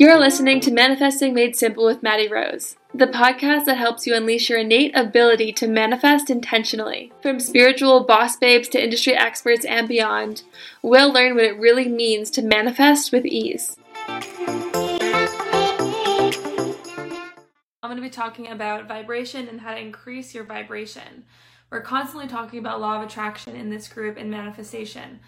You're listening to Manifesting Made Simple with Maddie Rose, the podcast that helps you unleash your innate ability to manifest intentionally. From spiritual boss babes to industry experts and beyond, we'll learn what it really means to manifest with ease. I'm going to be talking about vibration and how to increase your vibration. We're constantly talking about law of attraction in this group and manifestation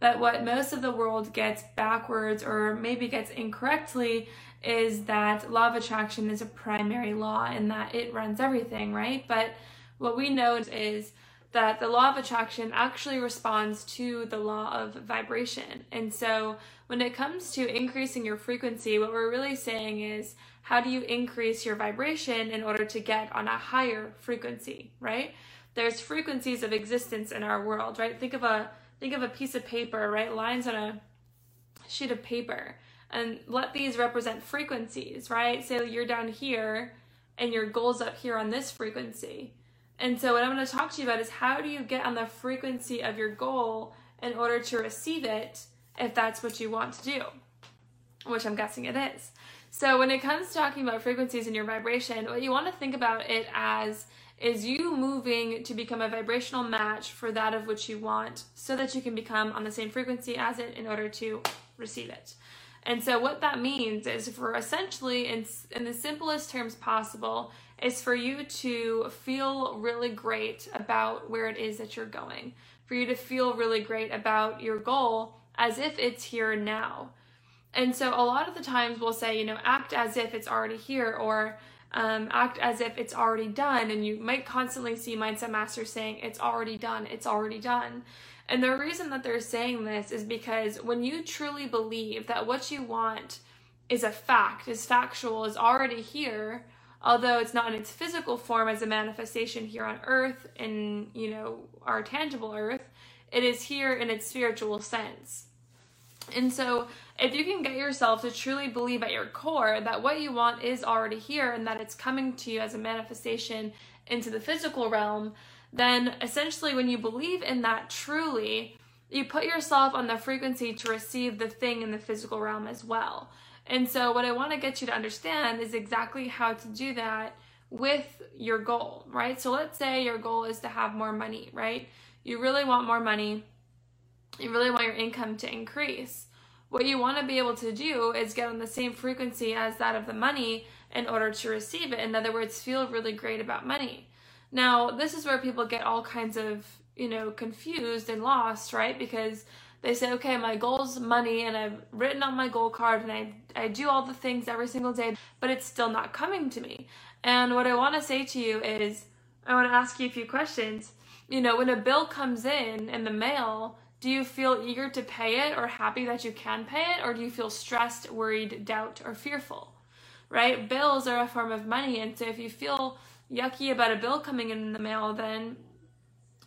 that what most of the world gets backwards or maybe gets incorrectly is that law of attraction is a primary law and that it runs everything, right? But what we know is that the law of attraction actually responds to the law of vibration. And so when it comes to increasing your frequency, what we're really saying is how do you increase your vibration in order to get on a higher frequency, right? There's frequencies of existence in our world, right? Think of a think of a piece of paper, right? Lines on a sheet of paper. And let these represent frequencies, right? Say you're down here and your goal's up here on this frequency. And so, what I'm going to talk to you about is how do you get on the frequency of your goal in order to receive it if that's what you want to do, which I'm guessing it is. So, when it comes to talking about frequencies in your vibration, what you want to think about it as is you moving to become a vibrational match for that of which you want so that you can become on the same frequency as it in order to receive it. And so what that means is for essentially in in the simplest terms possible is for you to feel really great about where it is that you're going. For you to feel really great about your goal as if it's here now. And so a lot of the times we'll say, you know, act as if it's already here or um, act as if it's already done. And you might constantly see mindset masters saying, it's already done, it's already done. And the reason that they're saying this is because when you truly believe that what you want is a fact, is factual, is already here, although it's not in its physical form as a manifestation here on earth in, you know, our tangible earth, it is here in its spiritual sense. And so, if you can get yourself to truly believe at your core that what you want is already here and that it's coming to you as a manifestation into the physical realm, then essentially, when you believe in that truly, you put yourself on the frequency to receive the thing in the physical realm as well. And so, what I want to get you to understand is exactly how to do that with your goal, right? So, let's say your goal is to have more money, right? You really want more money you really want your income to increase. What you want to be able to do is get on the same frequency as that of the money in order to receive it. In other words, feel really great about money. Now, this is where people get all kinds of, you know, confused and lost, right? Because they say, okay, my goal is money and I've written on my goal card and I, I do all the things every single day, but it's still not coming to me. And what I want to say to you is, I want to ask you a few questions. You know, when a bill comes in in the mail, do you feel eager to pay it or happy that you can pay it? Or do you feel stressed, worried, doubt, or fearful? Right? Bills are a form of money. And so if you feel yucky about a bill coming in the mail, then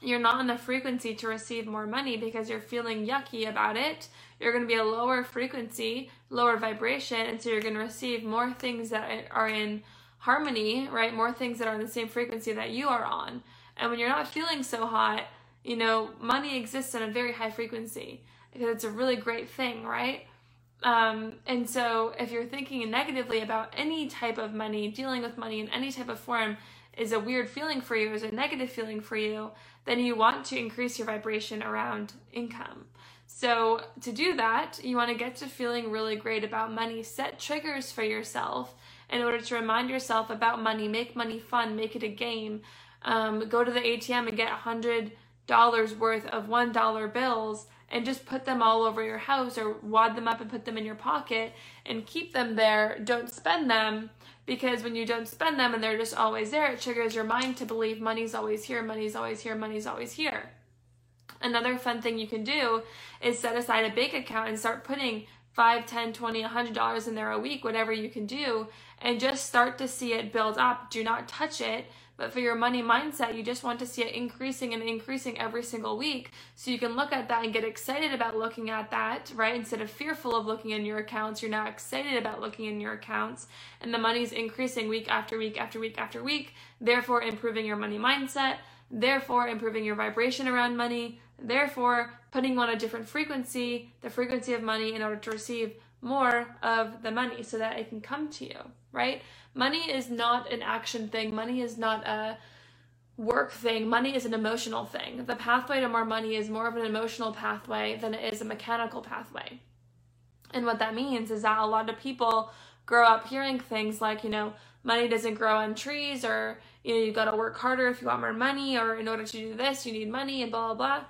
you're not on the frequency to receive more money because you're feeling yucky about it. You're going to be a lower frequency, lower vibration, and so you're going to receive more things that are in harmony, right? More things that are on the same frequency that you are on. And when you're not feeling so hot, you know, money exists on a very high frequency because it's a really great thing, right? Um, and so if you're thinking negatively about any type of money, dealing with money in any type of form is a weird feeling for you, is a negative feeling for you, then you want to increase your vibration around income. So to do that, you want to get to feeling really great about money. Set triggers for yourself in order to remind yourself about money. Make money fun. Make it a game. Um, go to the ATM and get a hundred dollars worth of one dollar bills and just put them all over your house or wad them up and put them in your pocket and keep them there. Don't spend them because when you don't spend them and they're just always there, it triggers your mind to believe money's always here, money's always here, money's always here. Another fun thing you can do is set aside a bank account and start putting 5 10 20 100 dollars in there a week whatever you can do and just start to see it build up do not touch it but for your money mindset, you just want to see it increasing and increasing every single week. So you can look at that and get excited about looking at that, right? Instead of fearful of looking in your accounts, you're now excited about looking in your accounts. And the money's increasing week after week after week after week, therefore improving your money mindset, therefore improving your vibration around money, therefore putting on a different frequency, the frequency of money, in order to receive more of the money so that it can come to you, right? Money is not an action thing. Money is not a work thing. Money is an emotional thing. The pathway to more money is more of an emotional pathway than it is a mechanical pathway. And what that means is that a lot of people grow up hearing things like, you know, money doesn't grow on trees or, you know, you got to work harder if you want more money or in order to do this, you need money and blah, blah, blah.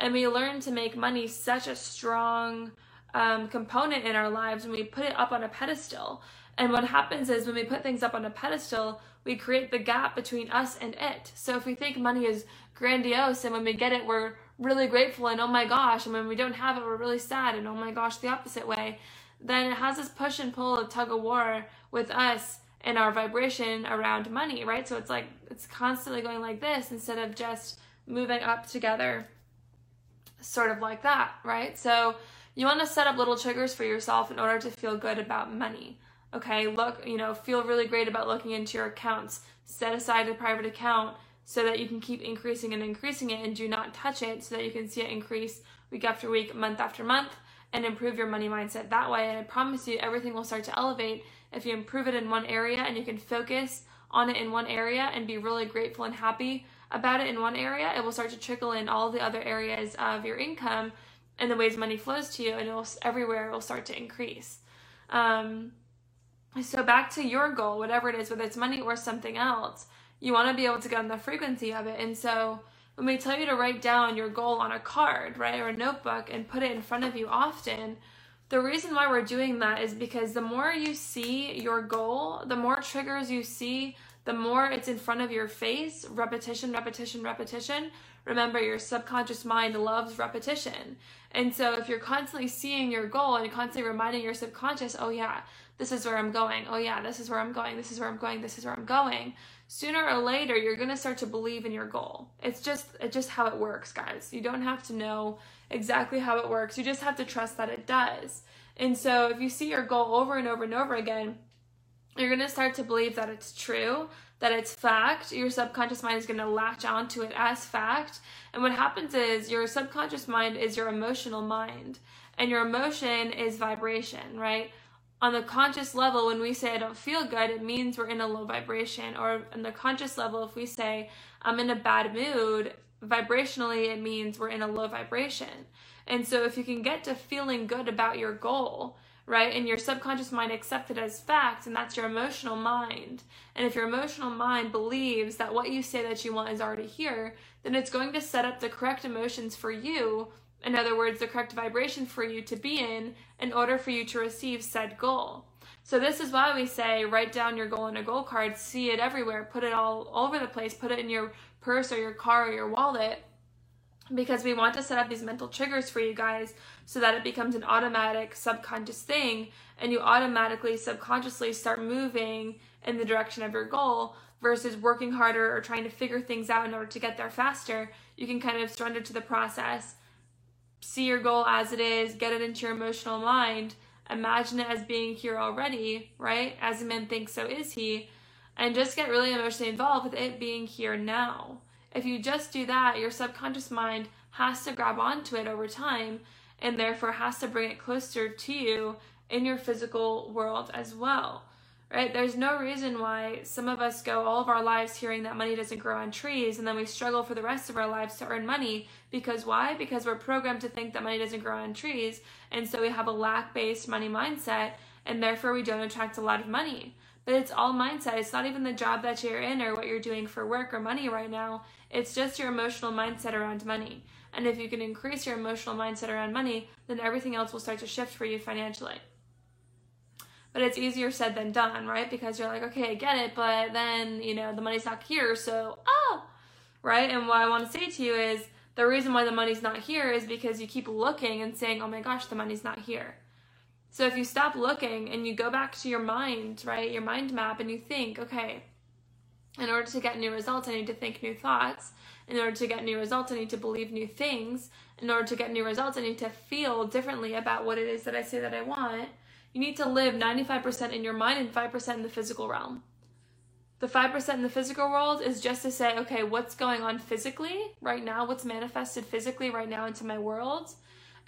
And we learn to make money such a strong um, component in our lives when we put it up on a pedestal. And what happens is when we put things up on a pedestal, we create the gap between us and it. So if we think money is grandiose and when we get it, we're really grateful and oh my gosh, and when we don't have it, we're really sad and oh my gosh, the opposite way, then it has this push and pull of tug of war with us and our vibration around money, right? So it's like it's constantly going like this instead of just moving up together, sort of like that, right? So you want to set up little triggers for yourself in order to feel good about money. Okay, look, you know, feel really great about looking into your accounts. Set aside a private account so that you can keep increasing and increasing it and do not touch it so that you can see it increase week after week, month after month, and improve your money mindset that way. And I promise you, everything will start to elevate if you improve it in one area and you can focus on it in one area and be really grateful and happy about it in one area. It will start to trickle in all the other areas of your income and the ways money flows to you, and it will everywhere will start to increase. Um, so back to your goal, whatever it is, whether it's money or something else, you want to be able to get on the frequency of it. And so when we tell you to write down your goal on a card, right, or a notebook and put it in front of you often, the reason why we're doing that is because the more you see your goal, the more triggers you see, the more it's in front of your face, repetition, repetition, repetition. Remember, your subconscious mind loves repetition. And so if you're constantly seeing your goal and constantly reminding your subconscious, oh yeah, this is where I'm going. Oh, yeah, this is where I'm going. This is where I'm going. This is where I'm going. Sooner or later, you're going to start to believe in your goal. It's just, it's just how it works, guys. You don't have to know exactly how it works. You just have to trust that it does. And so if you see your goal over and over and over again, you're going to start to believe that it's true, that it's fact. Your subconscious mind is going to latch onto it as fact. And what happens is your subconscious mind is your emotional mind, and your emotion is vibration, right? on the conscious level, when we say I don't feel good, it means we're in a low vibration. Or on the conscious level, if we say I'm in a bad mood, vibrationally, it means we're in a low vibration. And so if you can get to feeling good about your goal, right, and your subconscious mind accepts it as fact, and that's your emotional mind. And if your emotional mind believes that what you say that you want is already here, then it's going to set up the correct emotions for you in other words, the correct vibration for you to be in in order for you to receive said goal. So this is why we say write down your goal in a goal card, see it everywhere, put it all over the place, put it in your purse or your car or your wallet because we want to set up these mental triggers for you guys so that it becomes an automatic subconscious thing and you automatically subconsciously start moving in the direction of your goal versus working harder or trying to figure things out in order to get there faster. You can kind of surrender to the process see your goal as it is, get it into your emotional mind, imagine it as being here already, right? As a man thinks, so is he, and just get really emotionally involved with it being here now. If you just do that, your subconscious mind has to grab onto it over time and therefore has to bring it closer to you in your physical world as well right? There's no reason why some of us go all of our lives hearing that money doesn't grow on trees and then we struggle for the rest of our lives to earn money. Because why? Because we're programmed to think that money doesn't grow on trees. And so we have a lack based money mindset and therefore we don't attract a lot of money. But it's all mindset. It's not even the job that you're in or what you're doing for work or money right now. It's just your emotional mindset around money. And if you can increase your emotional mindset around money, then everything else will start to shift for you financially but it's easier said than done, right? Because you're like, okay, I get it, but then, you know, the money's not here, so, oh, right? And what I want to say to you is the reason why the money's not here is because you keep looking and saying, oh my gosh, the money's not here. So if you stop looking and you go back to your mind, right, your mind map, and you think, okay, in order to get new results, I need to think new thoughts. In order to get new results, I need to believe new things. In order to get new results, I need to feel differently about what it is that I say that I want you need to live 95% in your mind and 5% in the physical realm. The 5% in the physical world is just to say, okay, what's going on physically right now? What's manifested physically right now into my world?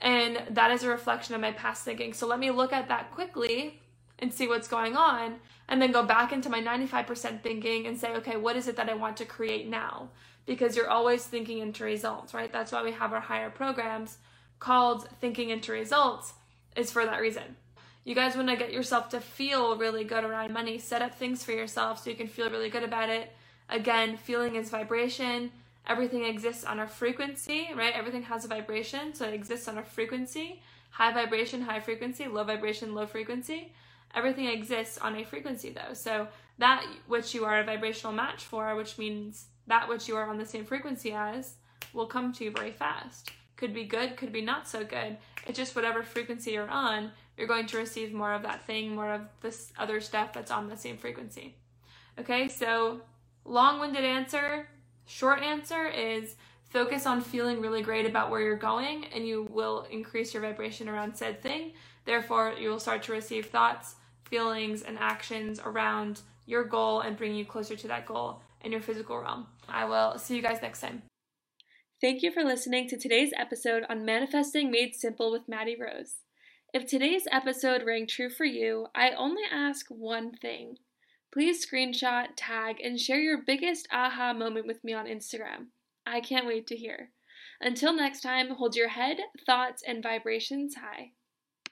And that is a reflection of my past thinking. So let me look at that quickly and see what's going on, and then go back into my 95% thinking and say, okay, what is it that I want to create now? Because you're always thinking into results, right? That's why we have our higher programs called Thinking into Results, is for that reason. You guys want to get yourself to feel really good around money, set up things for yourself so you can feel really good about it. Again, feeling is vibration. Everything exists on a frequency, right? Everything has a vibration, so it exists on a frequency. High vibration, high frequency, low vibration, low frequency. Everything exists on a frequency though. So that which you are a vibrational match for, which means that which you are on the same frequency as, will come to you very fast. Could be good, could be not so good. It's just whatever frequency you're on, you're going to receive more of that thing, more of this other stuff that's on the same frequency. Okay, so long winded answer. Short answer is focus on feeling really great about where you're going, and you will increase your vibration around said thing. Therefore, you will start to receive thoughts, feelings, and actions around your goal and bring you closer to that goal in your physical realm. I will see you guys next time. Thank you for listening to today's episode on Manifesting Made Simple with Maddie Rose. If today's episode rang true for you, I only ask one thing. Please screenshot, tag, and share your biggest aha moment with me on Instagram. I can't wait to hear. Until next time, hold your head, thoughts, and vibrations high.